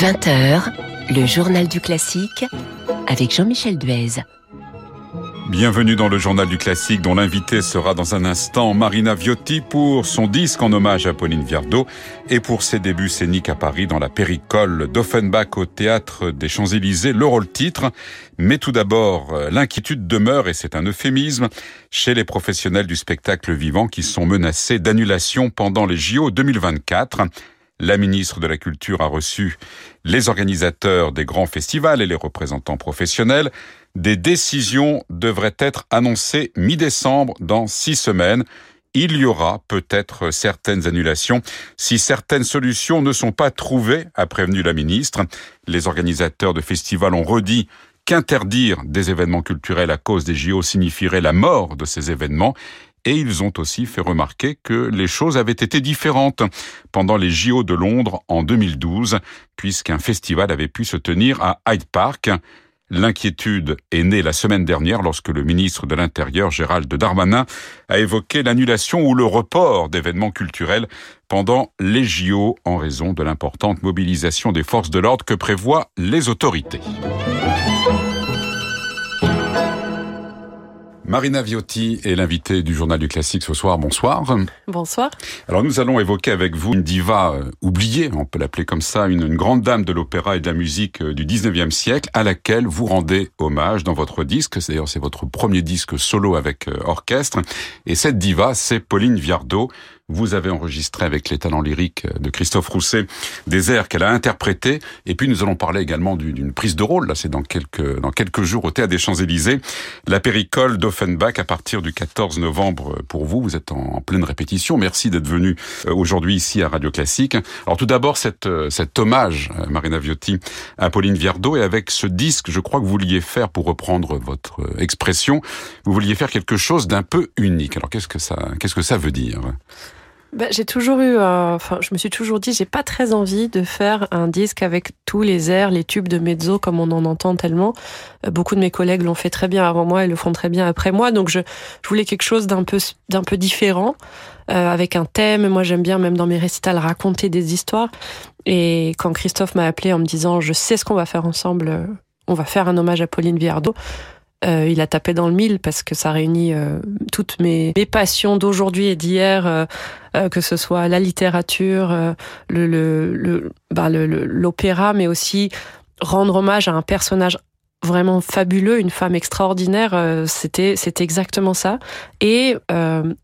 20h, le journal du classique avec Jean-Michel Duez. Bienvenue dans le journal du classique dont l'invité sera dans un instant Marina Viotti pour son disque en hommage à Pauline Viardot et pour ses débuts scéniques à Paris dans la péricole d'Offenbach au théâtre des Champs-Élysées, le rôle titre. Mais tout d'abord, l'inquiétude demeure, et c'est un euphémisme, chez les professionnels du spectacle vivant qui sont menacés d'annulation pendant les JO 2024. La ministre de la Culture a reçu les organisateurs des grands festivals et les représentants professionnels. Des décisions devraient être annoncées mi-décembre dans six semaines. Il y aura peut-être certaines annulations si certaines solutions ne sont pas trouvées, a prévenu la ministre. Les organisateurs de festivals ont redit qu'interdire des événements culturels à cause des JO signifierait la mort de ces événements et ils ont aussi fait remarquer que les choses avaient été différentes pendant les JO de Londres en 2012, puisqu'un festival avait pu se tenir à Hyde Park. L'inquiétude est née la semaine dernière lorsque le ministre de l'Intérieur, Gérald Darmanin, a évoqué l'annulation ou le report d'événements culturels pendant les JO en raison de l'importante mobilisation des forces de l'ordre que prévoient les autorités. Marina Viotti est l'invitée du journal du classique ce soir. Bonsoir. Bonsoir. Alors nous allons évoquer avec vous une diva euh, oubliée, on peut l'appeler comme ça, une, une, grande dame de l'opéra et de la musique euh, du 19e siècle à laquelle vous rendez hommage dans votre disque. D'ailleurs c'est votre premier disque solo avec euh, orchestre. Et cette diva, c'est Pauline Viardot. Vous avez enregistré avec les talents lyriques de Christophe Rousset des airs qu'elle a interprétés. Et puis nous allons parler également d'une prise de rôle. Là, c'est dans quelques dans quelques jours au théâtre des Champs Élysées, la péricole d'Offenbach à partir du 14 novembre pour vous. Vous êtes en pleine répétition. Merci d'être venu aujourd'hui ici à Radio Classique. Alors tout d'abord cette cet hommage Marina Viotti à Pauline Viardot et avec ce disque, je crois que vous vouliez faire pour reprendre votre expression, vous vouliez faire quelque chose d'un peu unique. Alors qu'est-ce que ça qu'est-ce que ça veut dire? Bah, j'ai toujours eu, euh, enfin, je me suis toujours dit, j'ai pas très envie de faire un disque avec tous les airs, les tubes de mezzo comme on en entend tellement. Euh, beaucoup de mes collègues l'ont fait très bien avant moi et le font très bien après moi, donc je, je voulais quelque chose d'un peu, d'un peu différent, euh, avec un thème. Moi, j'aime bien même dans mes récitals raconter des histoires. Et quand Christophe m'a appelé en me disant, je sais ce qu'on va faire ensemble, on va faire un hommage à Pauline Viardot. Euh, il a tapé dans le mille parce que ça réunit euh, toutes mes, passions d'aujourd'hui et d'hier, euh, que ce soit la littérature, le, bah, l'opéra, mais aussi rendre hommage à un personnage vraiment fabuleux, une femme extraordinaire. c'était c'était exactement ça. Et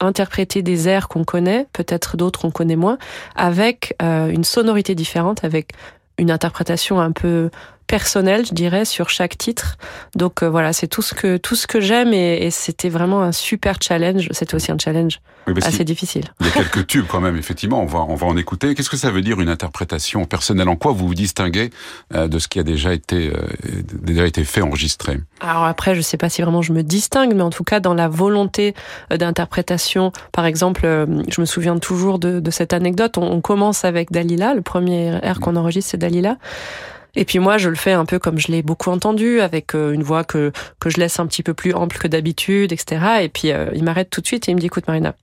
interpréter des airs qu'on connaît, peut-être d'autres qu'on connaît moins, avec une sonorité différente, avec une interprétation un peu personnel, je dirais, sur chaque titre. Donc euh, voilà, c'est tout ce que tout ce que j'aime et, et c'était vraiment un super challenge. C'était aussi un challenge oui, assez difficile. Il y a quelques tubes quand même, effectivement. On va on va en écouter. Qu'est-ce que ça veut dire une interprétation personnelle? En quoi vous vous distinguez euh, de ce qui a déjà été euh, déjà été fait, enregistré? Alors après, je sais pas si vraiment je me distingue, mais en tout cas dans la volonté d'interprétation. Par exemple, je me souviens toujours de, de cette anecdote. On, on commence avec Dalila, le premier air qu'on enregistre, c'est Dalila. Et puis moi, je le fais un peu comme je l'ai beaucoup entendu, avec euh, une voix que, que je laisse un petit peu plus ample que d'habitude, etc. Et puis euh, il m'arrête tout de suite et il me dit, écoute Marina,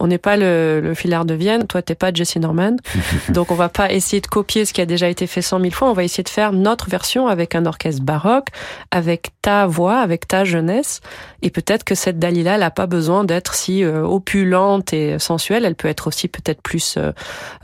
on n'est pas le, le filard de Vienne, toi t'es pas Jesse Norman, donc on va pas essayer de copier ce qui a déjà été fait cent mille fois, on va essayer de faire notre version avec un orchestre baroque, avec ta voix, avec ta jeunesse, et peut-être que cette Dalila, elle a pas besoin d'être si euh, opulente et sensuelle, elle peut être aussi peut-être plus euh,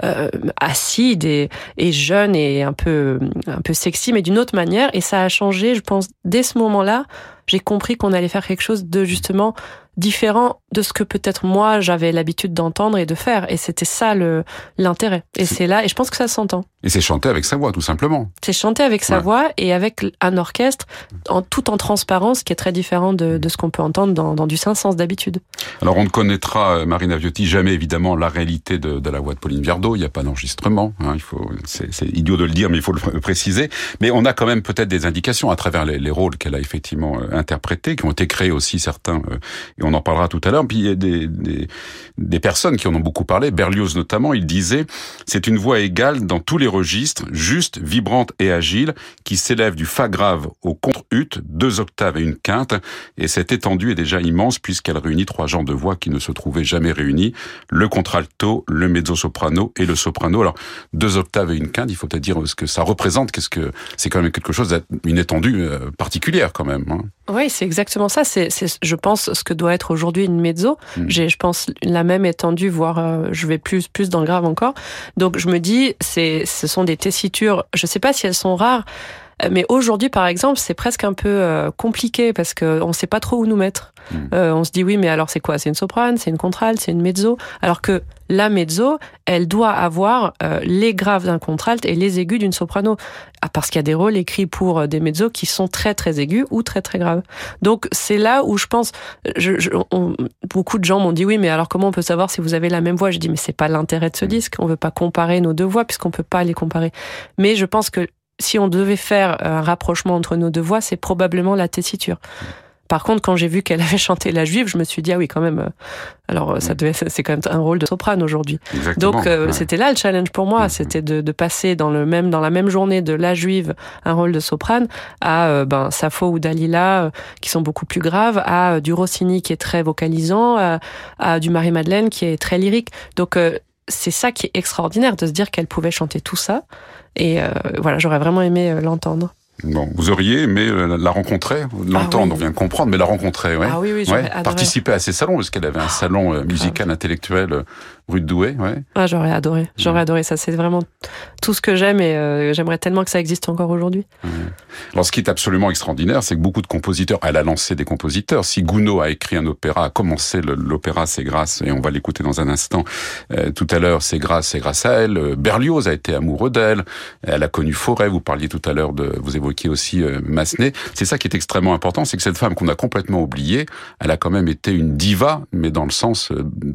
euh, acide et, et, jeune et un peu un peu sexy, mais d'une autre manière, et ça a changé, je pense, dès ce moment-là, j'ai compris qu'on allait faire quelque chose de justement différent de ce que peut-être moi j'avais l'habitude d'entendre et de faire. Et c'était ça le l'intérêt. Et c'est là, et je pense que ça s'entend. Et c'est chanter avec sa voix, tout simplement. C'est chanter avec sa ouais. voix et avec un orchestre, en, tout en transparence, qui est très différent de, de ce qu'on peut entendre dans, dans du Saint-Sens d'habitude. Alors on ne connaîtra, euh, Marina Viotti, jamais évidemment la réalité de, de la voix de Pauline Viardot. Il n'y a pas d'enregistrement. Hein, il faut, c'est, c'est idiot de le dire, mais il faut le préciser. Mais on a quand même peut-être des indications à travers les, les rôles qu'elle a effectivement interprétés, qui ont été créés aussi certains, et on en parlera tout à l'heure. Puis il y a des, personnes qui en ont beaucoup parlé, Berlioz notamment, il disait c'est une voix égale dans tous les registres, juste, vibrante et agile, qui s'élève du fa grave au contre-ut, deux octaves et une quinte, et cette étendue est déjà immense puisqu'elle réunit trois genres de voix qui ne se trouvaient jamais réunis, le contralto, le mezzo-soprano et le soprano. Alors, deux octaves et une quinte, il faut peut-être dire ce que ça représente, qu'est-ce que c'est quand même quelque chose, une étendue euh, particulière quand même. Hein. Oui, c'est exactement ça. C'est, je pense, ce que doit être aujourd'hui une mezzo. Hmm. J'ai, je pense, la même étendue, voire euh, je vais plus, plus dans le grave encore. Donc, je me dis, c'est, ce sont des tessitures. Je sais pas si elles sont rares. Mais aujourd'hui, par exemple, c'est presque un peu euh, compliqué parce qu'on ne sait pas trop où nous mettre. Hmm. Euh, on se dit oui, mais alors c'est quoi? C'est une soprane, c'est une contralte, c'est une mezzo? Alors que la mezzo, elle doit avoir euh, les graves d'un contralte et les aigus d'une soprano. Ah, parce qu'il y a des rôles écrits pour des mezzos qui sont très très aigus ou très très graves. Donc c'est là où je pense, je, beaucoup de gens m'ont dit oui, mais alors comment on peut savoir si vous avez la même voix? Je dis mais c'est pas l'intérêt de ce hmm. disque. On veut pas comparer nos deux voix puisqu'on peut pas les comparer. Mais je pense que si on devait faire un rapprochement entre nos deux voix, c'est probablement la tessiture. Par contre, quand j'ai vu qu'elle avait chanté La Juive, je me suis dit ah oui quand même. Euh, alors ça devait, c'est quand même un rôle de soprane aujourd'hui. Donc euh, c'était là le challenge pour moi, mm-hmm. c'était de, de, passer dans le même dans la même journée de La Juive un rôle de soprane à euh, ben Sappho ou Dalila qui sont beaucoup plus graves, à du Rossini qui est très vocalisant, à, à du Marie Madeleine qui est très lyrique. Donc c'est ça qui est extraordinaire de se dire qu'elle pouvait chanter tout ça. Et euh, voilà, j'aurais vraiment aimé euh, l'entendre. Bon, vous auriez aimé euh, la rencontrer, l'entendre, ah on vient de comprendre, mais la rencontrer, ouais. Ah oui, oui, ouais. Participer à ces salons, parce qu'elle avait un salon musical intellectuel rue de Douai, ouais. Ah, j'aurais adoré, j'aurais adoré ça. C'est vraiment tout ce que j'aime et euh, j'aimerais tellement que ça existe encore aujourd'hui. Alors, ce qui est absolument extraordinaire, c'est que beaucoup de compositeurs, elle a lancé des compositeurs. Si Gounod a écrit un opéra, a commencé l'opéra, c'est grâce, et on va l'écouter dans un instant, euh, tout à l'heure, c'est grâce, c'est grâce à elle. Euh, Berlioz a été amoureux d'elle. Elle a connu Forêt, vous parliez tout à l'heure de, vous évoquiez aussi Massenet. C'est ça qui est extrêmement important, c'est que cette femme qu'on a complètement oubliée, elle a quand même été une diva, mais dans le sens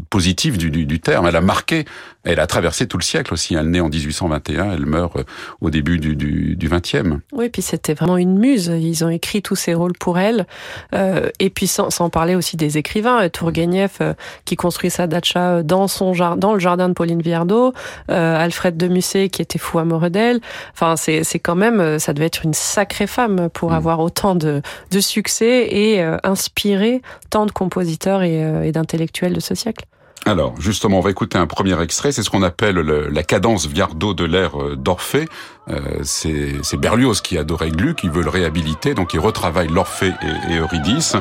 positif du, du, du terme elle a marqué, elle a traversé tout le siècle aussi. Elle naît en 1821, elle meurt euh, au début du, du, du 20e. Oui, puis c'était vraiment une muse. Ils ont écrit tous ces rôles pour elle. Euh, et puis sans, sans, parler aussi des écrivains, Tourguenieff euh, qui construit sa dacha dans son jardin, dans le jardin de Pauline Viardot, euh, Alfred de Musset qui était fou amoureux d'elle. Enfin, c'est quand même, ça devait être une sacrée femme pour mm. avoir autant de, de succès et inspirer tant de compositeurs et, et d'intellectuels de ce siècle. Alors, justement, on va écouter un premier extrait. C'est ce qu'on appelle la cadence Viardot de l'ère euh, d'Orphée. Euh, c'est Berlioz qui adorait Gluck, qui veut le réhabiliter, donc il retravaille l'Orphée et, Eurydice.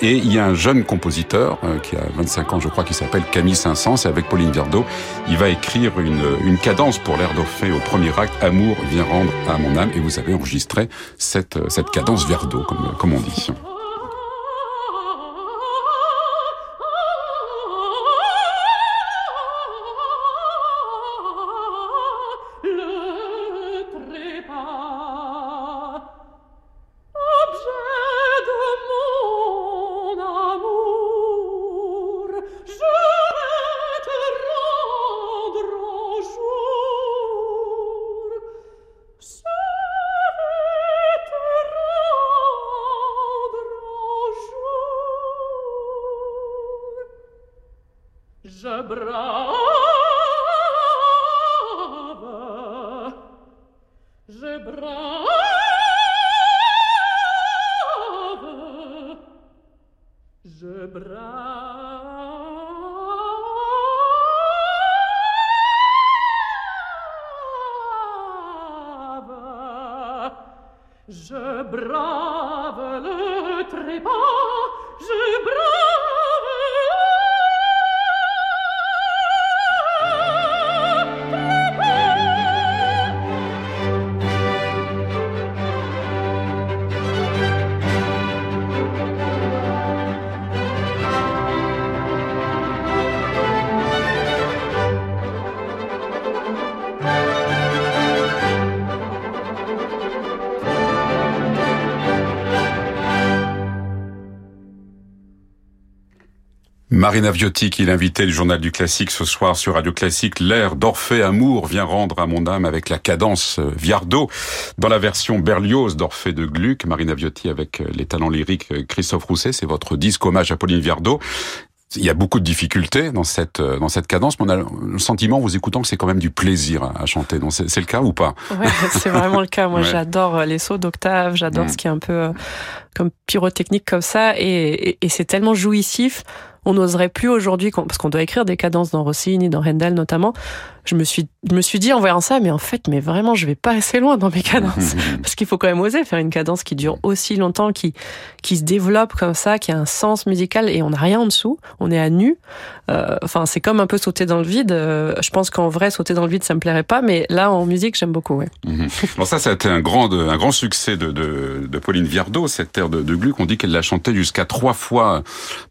Et il y a un jeune compositeur euh, qui a 25 ans, je crois, qui s'appelle Camille Saint-Saëns. Et avec Pauline Viardot, il va écrire une, une cadence pour l'ère d'Orphée au premier acte. Amour vient rendre à mon âme. Et vous avez enregistré cette, cette cadence Viardot, comme, comme on dit. Marina Viotti, qui est l'invitée du journal du classique ce soir sur Radio Classique, l'air d'Orphée Amour vient rendre à mon âme avec la cadence euh, Viardot. Dans la version Berlioz d'Orphée de Gluck, Marina Viotti avec euh, les talents lyriques euh, Christophe Rousset, c'est votre disque hommage à Pauline Viardot. Il y a beaucoup de difficultés dans cette dans cette cadence, mais on a le sentiment, en vous écoutant, que c'est quand même du plaisir à chanter. Donc c'est le cas ou pas? Ouais, c'est vraiment le cas. Moi, j'adore les sauts d'octave, j'adore mm. ce qui est un peu comme pyrotechnique comme ça, et, et c'est tellement jouissif on n'oserait plus aujourd'hui, parce qu'on doit écrire des cadences dans Rossini, dans Handel notamment, je me suis, je me suis dit en voyant ça, mais en fait, mais vraiment, je vais pas assez loin dans mes cadences. Parce qu'il faut quand même oser faire une cadence qui dure aussi longtemps, qui, qui se développe comme ça, qui a un sens musical et on n'a rien en dessous. On est à nu. Euh, enfin, c'est comme un peu sauter dans le vide. Euh, je pense qu'en vrai, sauter dans le vide, ça me plairait pas, mais là, en musique, j'aime beaucoup, ouais. Mhm. Alors ça, ça a été un grand, un grand succès de, de, de Pauline Viardot, cette terre de, de Gluck. On dit qu'elle l'a chanté jusqu'à trois fois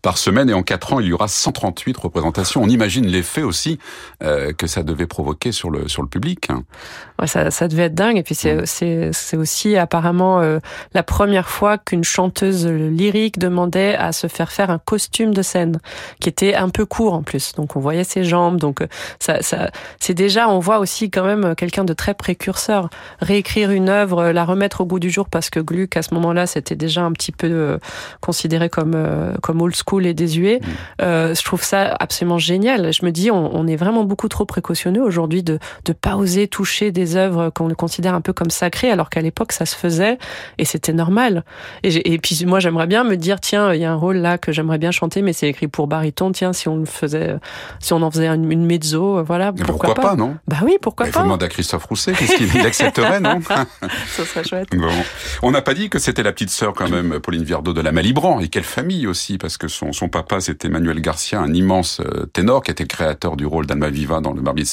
par semaine et en quatre ans, il y aura 138 représentations. On imagine l'effet aussi euh, que ça devait provoqué sur le, sur le public. Ouais, ça, ça devait être dingue. Et puis c'est, mm. c'est, aussi apparemment euh, la première fois qu'une chanteuse lyrique demandait à se faire faire un costume de scène, qui était un peu court en plus. Donc on voyait ses jambes. Donc euh, ça, ça, c'est déjà, on voit aussi quand même quelqu'un de très précurseur. Réécrire une œuvre, la remettre au goût du jour, parce que Gluck, à ce moment-là, c'était déjà un petit peu euh, considéré comme, comme old school et désuet. Mm. je trouve ça absolument génial. Je me dis, on, on est vraiment beaucoup trop précautionneux aujourd'hui de ne pas oser toucher des œuvres qu'on considère un peu comme sacrées, alors qu'à l'époque ça se faisait et c'était normal. Et, et, puis moi j'aimerais bien me dire tiens il y a un rôle là que j'aimerais bien chanter, mais c'est écrit pour baryton. Tiens si on le faisait, si on en faisait une, une mezzo, voilà. Pourquoi, pas, non? Bah oui pourquoi pas? Il faut demander à Christophe Rousset qu'est-ce qu'il accepterait non? Ça serait chouette. Bon. On n'a pas dit que c'était la petite sœur quand même Pauline Viardot de la Malibran et quelle famille aussi parce que son, son papa c'était Emmanuel Garcia, un immense euh, ténor qui était le créateur du rôle d'Almaviva dans Le Barbier de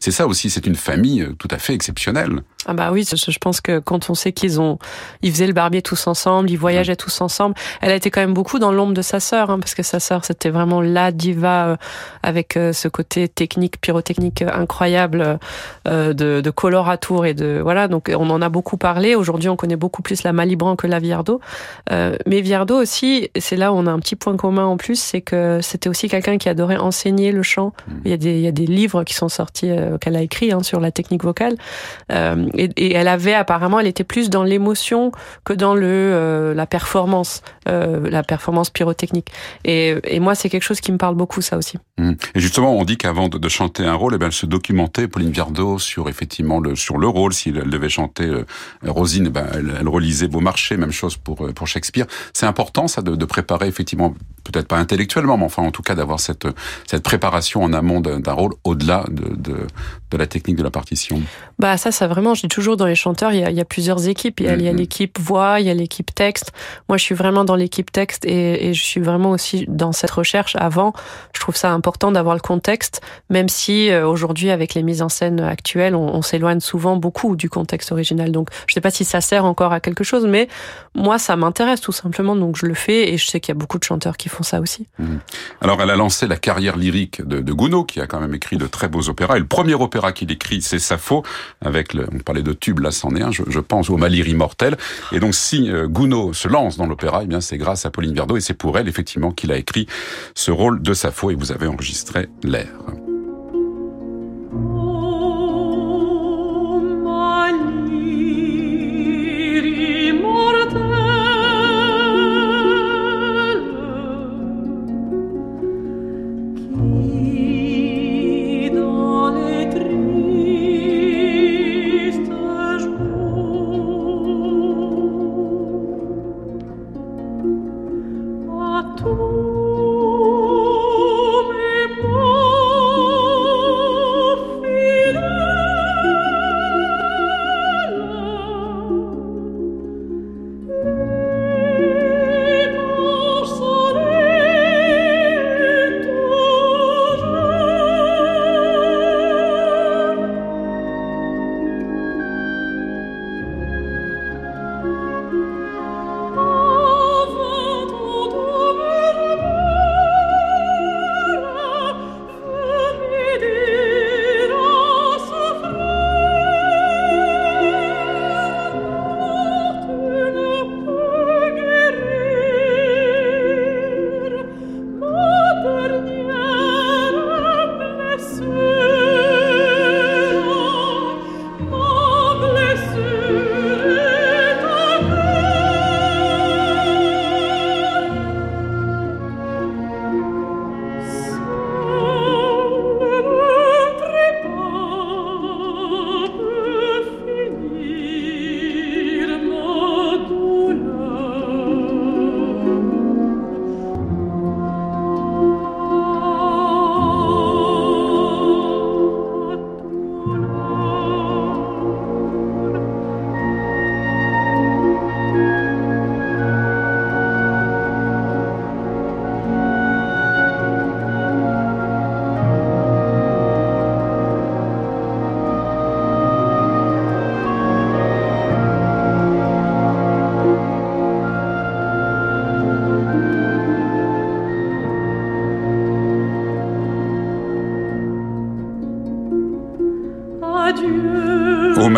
c'est ça aussi, c'est une famille euh, tout à fait exceptionnelle. Ah bah oui, je pense que quand on sait qu'ils ont, ils faisaient le barbier tous ensemble, ils voyageaient tous ensemble. Elle a été quand même beaucoup dans l'ombre de sa sœur, hein, parce que sa sœur c'était vraiment la diva euh, avec euh, ce côté technique, pyrotechnique incroyable de, de coloratour et de voilà. Donc on en a beaucoup parlé. Aujourd'hui, on connaît beaucoup plus la Malibran que la Viardot. mais Viardot aussi, c'est là où on a un petit point commun en plus, c'est que c'était aussi quelqu'un qui adorait enseigner le chant. Mmh. Il y a des, il y a des livres qui sont euh, qu'elle a écrit hein, sur la technique vocale. Euh, et, elle avait apparemment, elle était plus dans l'émotion que dans le euh, la performance, la performance pyrotechnique. Et, et moi, c'est quelque chose qui me parle beaucoup, ça aussi. Mmh. Et justement, on dit qu'avant de, chanter un rôle, eh bien, elle se documentait, Pauline Viardot, sur effectivement le sur le rôle. Si elle devait chanter Rosine, eh ben, elle, elle, relisait Beaumarchais, même chose pour pour Shakespeare. C'est important, ça, de, de préparer effectivement, peut-être pas intellectuellement, mais enfin, en tout cas, d'avoir cette cette préparation en amont d'un rôle au-delà de, de, de, la technique de la partition Bah ça, ça vraiment, je dis toujours dans les chanteurs, il y a, il y a plusieurs équipes. Il y a mm-hmm. l'équipe voix, il y a l'équipe texte. Moi, je suis vraiment dans l'équipe texte et, et, je suis vraiment aussi dans cette recherche avant. Je trouve ça important d'avoir le contexte, même si euh, aujourd'hui, avec les mises en scène actuelles, on, on s'éloigne souvent beaucoup du contexte original. Donc, je sais pas si ça sert encore à quelque chose, mais moi, ça m'intéresse tout simplement, donc je le fais et je sais qu'il y a beaucoup de chanteurs qui font ça aussi. Mm-hmm. Alors, elle a lancé la carrière lyrique de, de Gounod, qui a quand même écrit de très beaux opéras. Et le premier opéra qu'il écrit, c'est Sappho, avec le, on parlait de tube, là c'en est un, je, pense au Malir immortel. Et donc si euh, Gounod se lance dans l'opéra, eh bien c'est grâce à Pauline Viardot et c'est pour elle effectivement qu'il a écrit ce rôle de Sappho et vous avez enregistré l'air.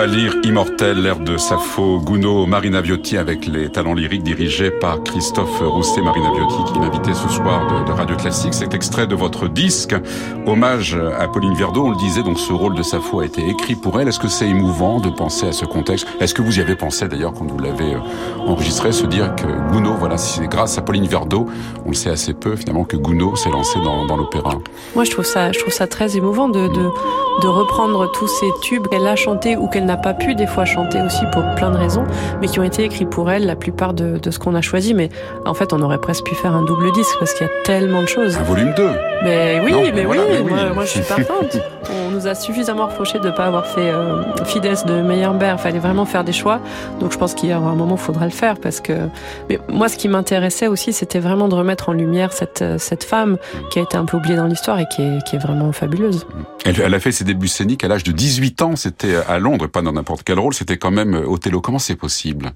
Malire, Immortel, l'air de Sappho, Gounod, Marina Viotti avec les talents lyriques dirigés par Christophe Rousset, Marina Viotti qui m'invitait ce soir de, Radio Classique. Cet extrait de votre disque, hommage à Pauline Viardot, on le disait, donc ce rôle de Sappho a été écrit pour elle. Est-ce que c'est émouvant de penser à ce contexte? Est-ce que vous y avez pensé d'ailleurs quand vous l'avez euh, enregistré, se dire que Gounod, voilà, c'est grâce à Pauline Viardot, on le sait assez peu finalement, que Gounod s'est lancé dans, l'opéra? Moi je trouve ça, je trouve ça très émouvant de, de, de reprendre tous ces tubes qu'elle a chantés ou qu'elle n'a pas pu des fois chanter aussi pour plein de raisons, mais qui ont été écrits pour elle, la plupart de, de ce qu'on a choisi. Mais en fait, on aurait presque pu faire un double disque parce qu'il y a tellement de choses. Un volume 2 Mais oui, mais, oui, Moi, je suis partante. on nous a suffisamment reproché de ne pas avoir fait euh, Fides de Meyerbeer. Il fallait vraiment faire des choix. Donc je pense qu'il y aura un moment il faudra le faire parce que. Mais moi, ce qui m'intéressait aussi, c'était vraiment de remettre en lumière cette, euh, cette femme qui a été un peu oubliée dans l'histoire et qui est, qui est vraiment fabuleuse. Elle, elle a fait ses débuts scéniques à l'âge de 18 ans. C'était à Londres, pas dans n'importe quel rôle. C'était quand même euh, Othello. Comment c'est possible?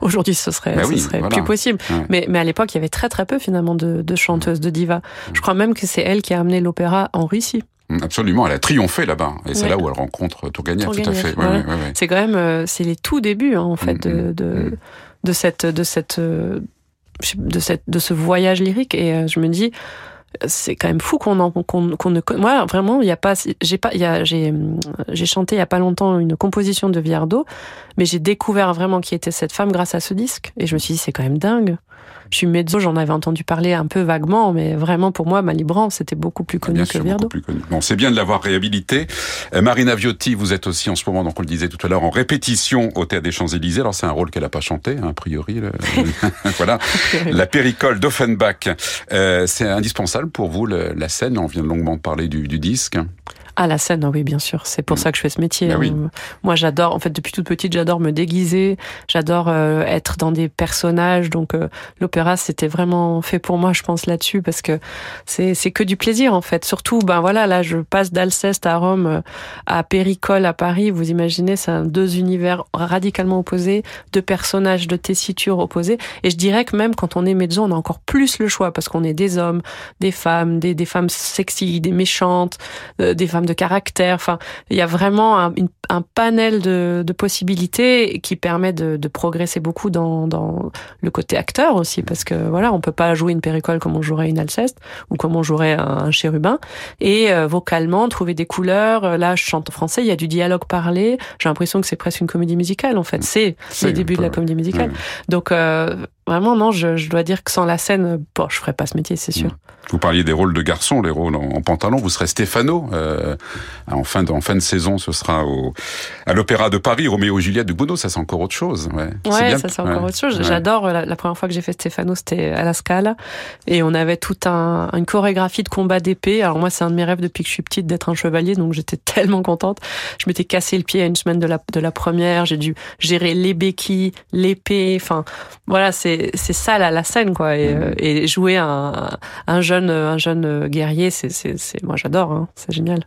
Aujourd'hui, ce serait, bah ce serait plus possible. Mais, mais à l'époque, il y avait très très peu finalement de, de chanteuses, de divas. Je crois même que c'est elle qui a amené l'opéra en Russie. Mm, absolument, elle a triomphé là-bas, et c'est là où elle rencontre Tourguenieff, tout à fait. c'est quand même, euh, c'est les tout débuts hein, en fait de, mm, de, mm, de, cette, de cette, euh, de cette, de ce voyage lyrique. Et je me dis, c'est quand même fou qu'on qu'on ne moi vraiment il y a pas j'ai pas j'ai j'ai chanté il y a pas longtemps une composition de Viardot mais j'ai découvert vraiment qui était cette femme grâce à ce disque et je me suis dit c'est quand même dingue je suis mezzo, j'en avais entendu parler un peu vaguement, mais vraiment pour moi, Malibran, c'était beaucoup plus connu que Viardot. Plus connu. Bon, c'est bien de l'avoir réhabilité. Euh, Marina Viotti, vous êtes aussi en ce moment, donc on le disait tout à l'heure, en répétition au Théâtre des Champs-Élysées. Alors c'est un rôle qu'elle n'a pas chanté, hein, a priori. voilà, la péricole d'Offenbach. Euh, c'est indispensable pour vous la scène? On vient longuement de parler du, du disque. Ah, la scène, oui, bien sûr. C'est pour mm. ça que je fais ce métier. Bah hein. Moi, j'adore, en fait, depuis toute petite, j'adore me déguiser. J'adore euh, être dans des personnages. Donc, euh, l'opéra, c'était vraiment fait pour moi, je pense, là-dessus, parce que c'est, c'est que du plaisir, en fait. Surtout, ben voilà, là, je passe d'Alceste à Rome, euh, à Péricole, à Paris. Vous imaginez, c'est deux univers radicalement opposés, deux personnages de tessiture opposés. Et je dirais que même quand on est mezzo, on a encore plus le choix, parce qu'on est des hommes, des femmes, des, des femmes sexy, des méchantes, des femmes de caractère. Enfin, il y a vraiment un, un panel de, de, possibilités qui permet de, de progresser beaucoup dans, dans, le côté acteur aussi, parce que voilà, on peut pas jouer une péricole comme on jouerait une Alceste ou comme on jouerait un, chérubin. Et euh, vocalement, trouver des couleurs. Là, je chante en français, il y a du dialogue parlé. J'ai l'impression que c'est presque une comédie musicale en fait. C'est le début de la comédie musicale. Donc euh, vraiment, non, je, je, dois dire que sans la scène, bon, je ferais pas ce métier, c'est sûr. Vous parliez des rôles de garçons, les rôles en, pantalon. Vous serez Stéphano. Euh, en, fin de, en fin de saison, ce sera au, à l'Opéra de Paris, Roméo et Juliette de Bono. Ça, c'est encore autre chose. Ouais, ouais ça, c'est encore autre chose. J'adore. La, la, première fois que j'ai fait Stéphano, c'était à la Scala. Et on avait toute un, une chorégraphie de combat d'épée. Alors moi, c'est un de mes rêves depuis que je suis petite d'être un chevalier. Donc j'étais tellement contente. Je m'étais cassé le pied à une semaine de la, de la première. J'ai dû gérer les béquilles, l'épée. Enfin, voilà, c'est ça la, la scène, quoi. Et, mmh. et jouer un, un jeune un jeune guerrier, c'est, moi j'adore, hein. c'est génial.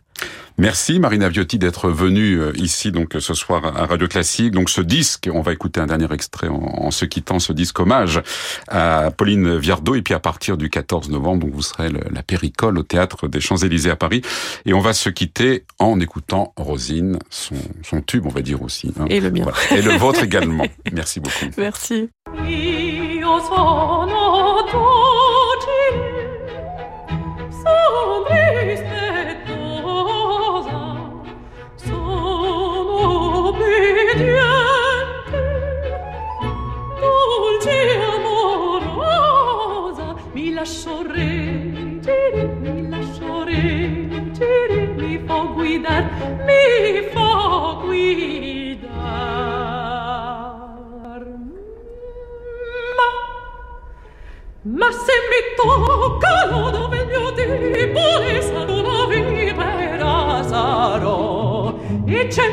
Merci Marina Viotti d'être venue euh, ici donc ce soir à Radio Classique. Donc ce disque, on va écouter un dernier extrait en, se quittant, ce disque hommage à Pauline Viardot. Et puis à partir du 14 novembre, donc vous serez la Péricole au théâtre des Champs-Élysées à Paris. Et on va se quitter en écoutant Rosine, son, tube, on va dire aussi. Hein. Et le mien. Et le vôtre également. Merci beaucoup. Merci. Son rispettosa, sono obbediente, dolce amorosa, mi lascio reggere, mi lascio reggere, mi fa guidar, mi c'è il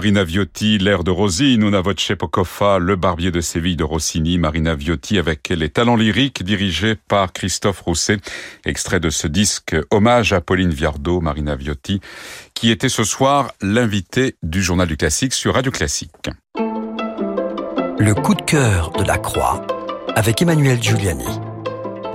Marina Viotti, l'air de Rosine, Una voce Pocofa, Le barbier de Séville de Rossini, Marina Viotti avec les talents lyriques dirigés par Christophe Rousset, extrait de ce disque hommage à Pauline Viardot, Marina Viotti, qui était ce soir l'invité du journal du classique sur Radio Classique. Le coup de cœur de la Croix avec Emmanuel Giuliani.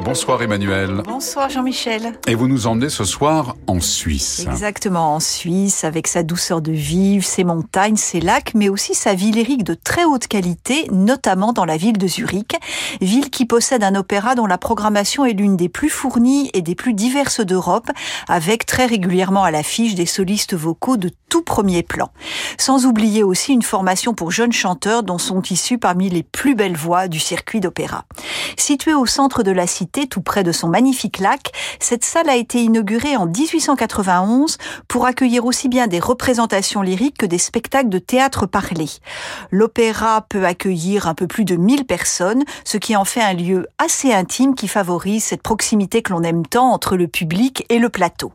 Bonsoir Emmanuel. Bonsoir Jean-Michel. Et vous nous emmenez ce soir en Suisse. Exactement, en Suisse, avec sa douceur de vivre, ses montagnes, ses lacs, mais aussi sa ville lyrique de très haute qualité, notamment dans la ville de Zurich, ville qui possède un opéra dont la programmation est l'une des plus fournies et des plus diverses d'Europe, avec très régulièrement à l'affiche des solistes vocaux de tout premier plan. Sans oublier aussi une formation pour jeunes chanteurs dont sont issus parmi les plus belles voix du circuit d'opéra. Située au centre de la cité, tout près de son magnifique lac, cette salle a été inaugurée en 1891 pour accueillir aussi bien des représentations lyriques que des spectacles de théâtre parlé. L'opéra peut accueillir un peu plus de 1000 personnes, ce qui en fait un lieu assez intime qui favorise cette proximité que l'on aime tant entre le public et le plateau.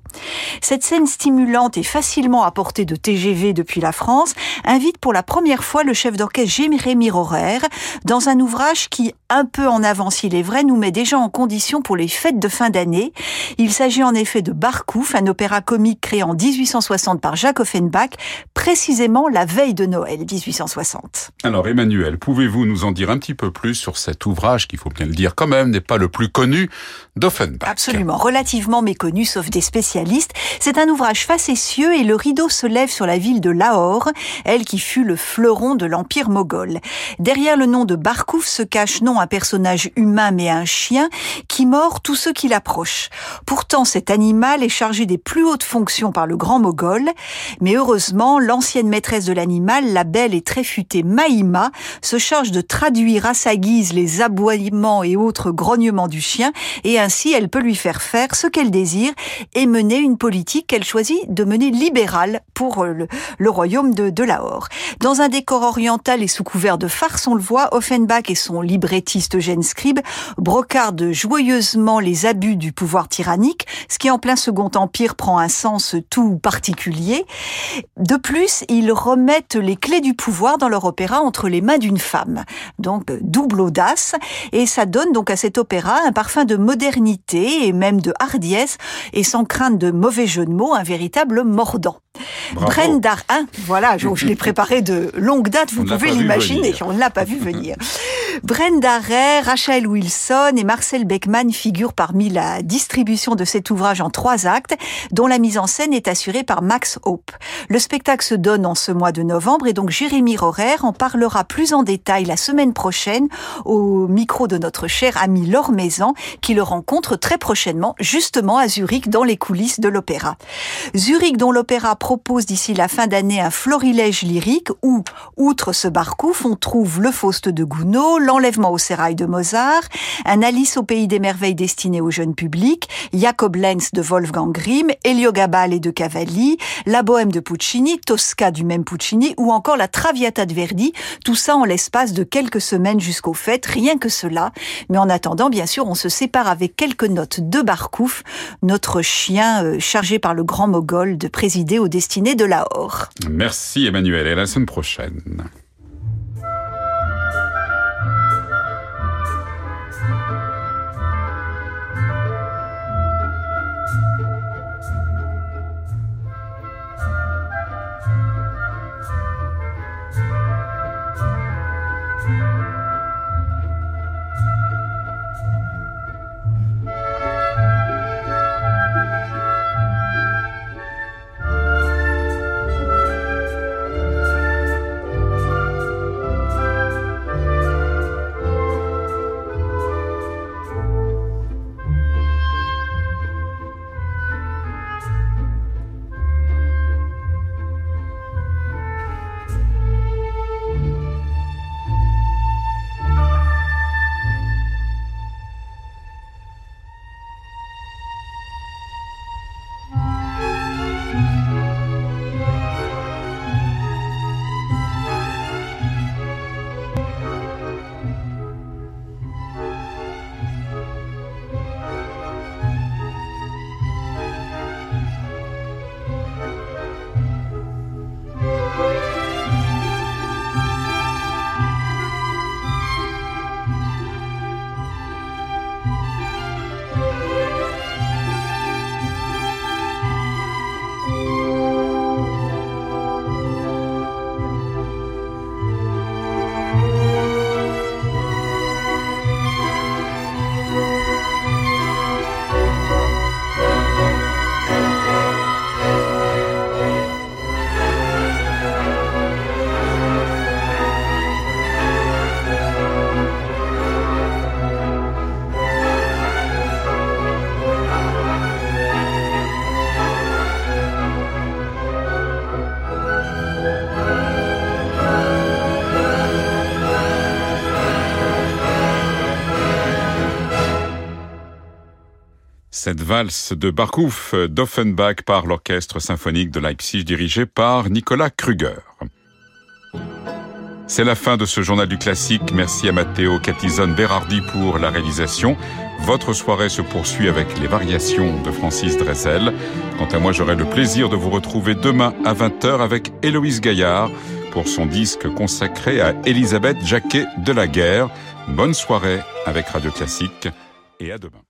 Cette scène stimulante et facilement à portée de TGV depuis la France invite pour la première fois le chef d'orchestre Jérémy Rorer dans un ouvrage qui, un peu en avance il est vrai, nous met déjà en condition pour les fêtes de fin d'année. Il s'agit en effet de Barkouf, un opéra comique créé en 1860 par Jacques Offenbach, précisément la veille de Noël 1860. Alors Emmanuel, pouvez-vous nous en dire un petit peu plus sur cet ouvrage qui, faut bien le dire quand même, n'est pas le plus connu d'Offenbach? Absolument, relativement méconnu sauf des spécialistes. C'est un ouvrage facétieux et le rideau se lève sur la ville de Lahore, elle qui fut le fleuron de l'Empire moghol. Derrière le nom de Barkouf se cache non un personnage humain mais un chien qui mord tous ceux qui l'approchent. Pourtant, cet animal est chargé des plus hautes fonctions par le grand moghol, mais heureusement, l'ancienne maîtresse de l'animal, la belle et très futée Maïma, se charge de traduire à sa guise les aboiements et autres grognements du chien, et ainsi elle peut lui faire faire ce qu'elle désire et mener une politique qu'elle choisit de mener libérale pour le, le royaume de, de Lahore. Dans un décor oriental et sous couvert de farce, on le voit, Offenbach et son librettiste Eugène Scribe brocardent joyeusement les abus du pouvoir tyrannique, ce qui en plein Second Empire prend un sens tout particulier. De plus, ils remettent les clés du pouvoir dans leur opéra entre les mains d'une femme. Donc, double audace. Et ça donne donc à cet opéra un parfum de modernité et même de hardiesse et sans crainte de mauvais jeu de mots, un véritable mordant. Brenda, hein, voilà, je, je l'ai préparé de longue date, vous On pouvez l'imaginer, on ne l'a pas vu venir. Brenda Ray, Rachel Wilson et Marcel Beckman figurent parmi la distribution de cet ouvrage en trois actes, dont la mise en scène est assurée par Max Hope. Le spectacle se donne en ce mois de novembre et donc Jérémy Rorer en parlera plus en détail la semaine prochaine au micro de notre cher ami Laure Maison, qui le rencontre très prochainement, justement à Zurich, dans les coulisses de l'opéra. Zurich, dont l'opéra propose d'ici la fin d'année un florilège lyrique où, outre ce Barcouf, on trouve le Faust de Gounod, l'enlèvement au sérail de Mozart, un Alice au pays des merveilles destiné au jeune public, Jacob Lenz de Wolfgang Grimm, Héliogabale et de Cavalli, la Bohème de Puccini, Tosca du même Puccini ou encore la Traviata de Verdi, tout ça en l'espace de quelques semaines jusqu'aux fêtes, rien que cela. Mais en attendant, bien sûr, on se sépare avec quelques notes de Barcouf, notre chien euh, chargé par le grand mogol de présider aux destinées de Lahore. Merci Emmanuel et à la semaine prochaine. Cette valse de Barkouf d'Offenbach par l'orchestre symphonique de Leipzig dirigé par Nicolas Kruger. C'est la fin de ce journal du classique. Merci à Matteo Catizone Berardi pour la réalisation. Votre soirée se poursuit avec les variations de Francis Dressel. Quant à moi, j'aurai le plaisir de vous retrouver demain à 20h avec Héloïse Gaillard pour son disque consacré à Elisabeth Jacquet de la Guerre. Bonne soirée avec Radio Classique et à demain.